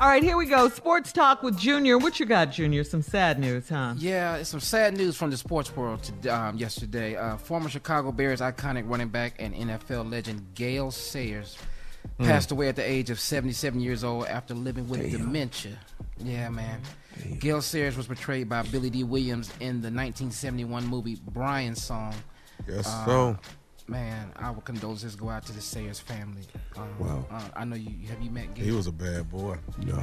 All right, here we go. Sports talk with Junior. What you got, Junior? Some sad news, huh? Yeah, it's some sad news from the sports world to, um, yesterday. Uh, former Chicago Bears iconic running back and NFL legend Gale Sayers Mm. passed away at the age of 77 years old after living with Damn. dementia. Yeah, man. Gale Sayers was portrayed by Billy Dee Williams in the 1971 movie Brian's Song. Yes, Uh, so. Man, our condolences go out to the Sayers family. Um, Wow. uh, I know you. Have you met Gale? He was a bad boy. No,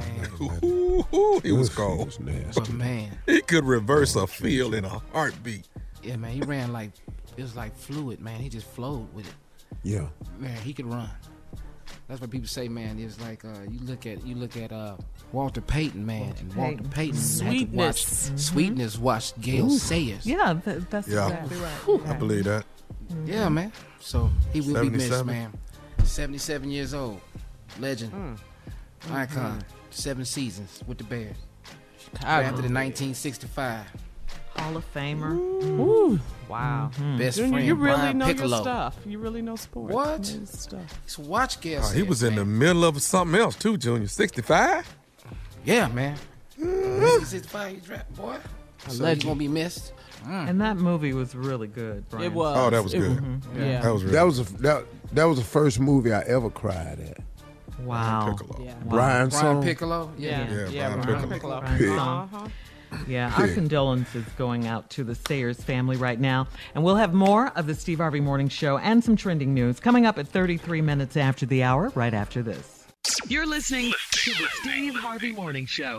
Ooh, ooh, he was cold. But man, He could reverse a field in a heartbeat. yeah, man, he ran like it was like fluid, man. He just flowed with it. Yeah. Man, he could run. That's what people say, man. It's like uh, you look at you look at uh, Walter Payton, man, and Walter Payton. Payton had to Sweetness. watch Mhm. Sweetness watched Gale Ooh. Sayers. Yeah, that's Yeah. exactly right. I believe that. Yeah, mm-hmm. man. So he will be missed, man. Seventy-seven years old, legend, hmm. icon, hmm. seven seasons with the Bears. After the 1965. Hall of Famer. Ooh. Hmm. Wow. Mm-hmm. Best Junior, friend you really Brian know Piccolo. your stuff. You really know sports. What? You know stuff. Just watch Gale Oh, he Sayers, was in the middle of something else too, Junior. 65? Yeah, man. Mm-hmm. 1965, he drafted, boy. So he's legend. gonna be missed. And that movie was really good. Brian. It was. Oh, that was It- good. Mhm. Yeah. That was really That was a, that that was the first movie I ever cried at. Wow. Piccolo. Yeah. Brian Brian Song. Piccolo. Yeah. Yeah, Yeah, yeah, Brian Brian Piccolo. Piccolo. Brian Uh-huh. Yeah, our condolences going out to the Sayers family right now. And we'll have more of the Steve Harvey Morning Show and some trending news coming up at 33 minutes after the hour, right after this. You're listening to the Steve Harvey Morning Show.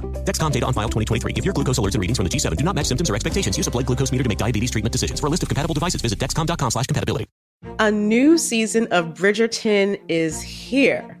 Dexcom data on file 2023. If your glucose alerts and readings from the G7 do not match symptoms or expectations, use a blood glucose meter to make diabetes treatment decisions. For a list of compatible devices, visit dexcom.com slash compatibility. A new season of Bridgerton is here.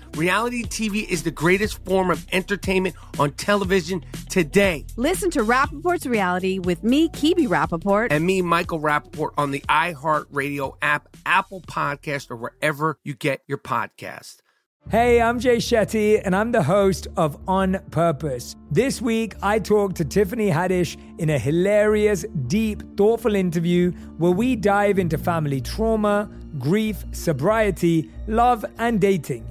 Reality TV is the greatest form of entertainment on television today. Listen to Rapaport's Reality with me, Kebe Rapaport. And me, Michael Rapaport, on the iHeartRadio app, Apple Podcast, or wherever you get your podcast. Hey, I'm Jay Shetty, and I'm the host of On Purpose. This week, I talked to Tiffany Haddish in a hilarious, deep, thoughtful interview where we dive into family trauma, grief, sobriety, love, and dating.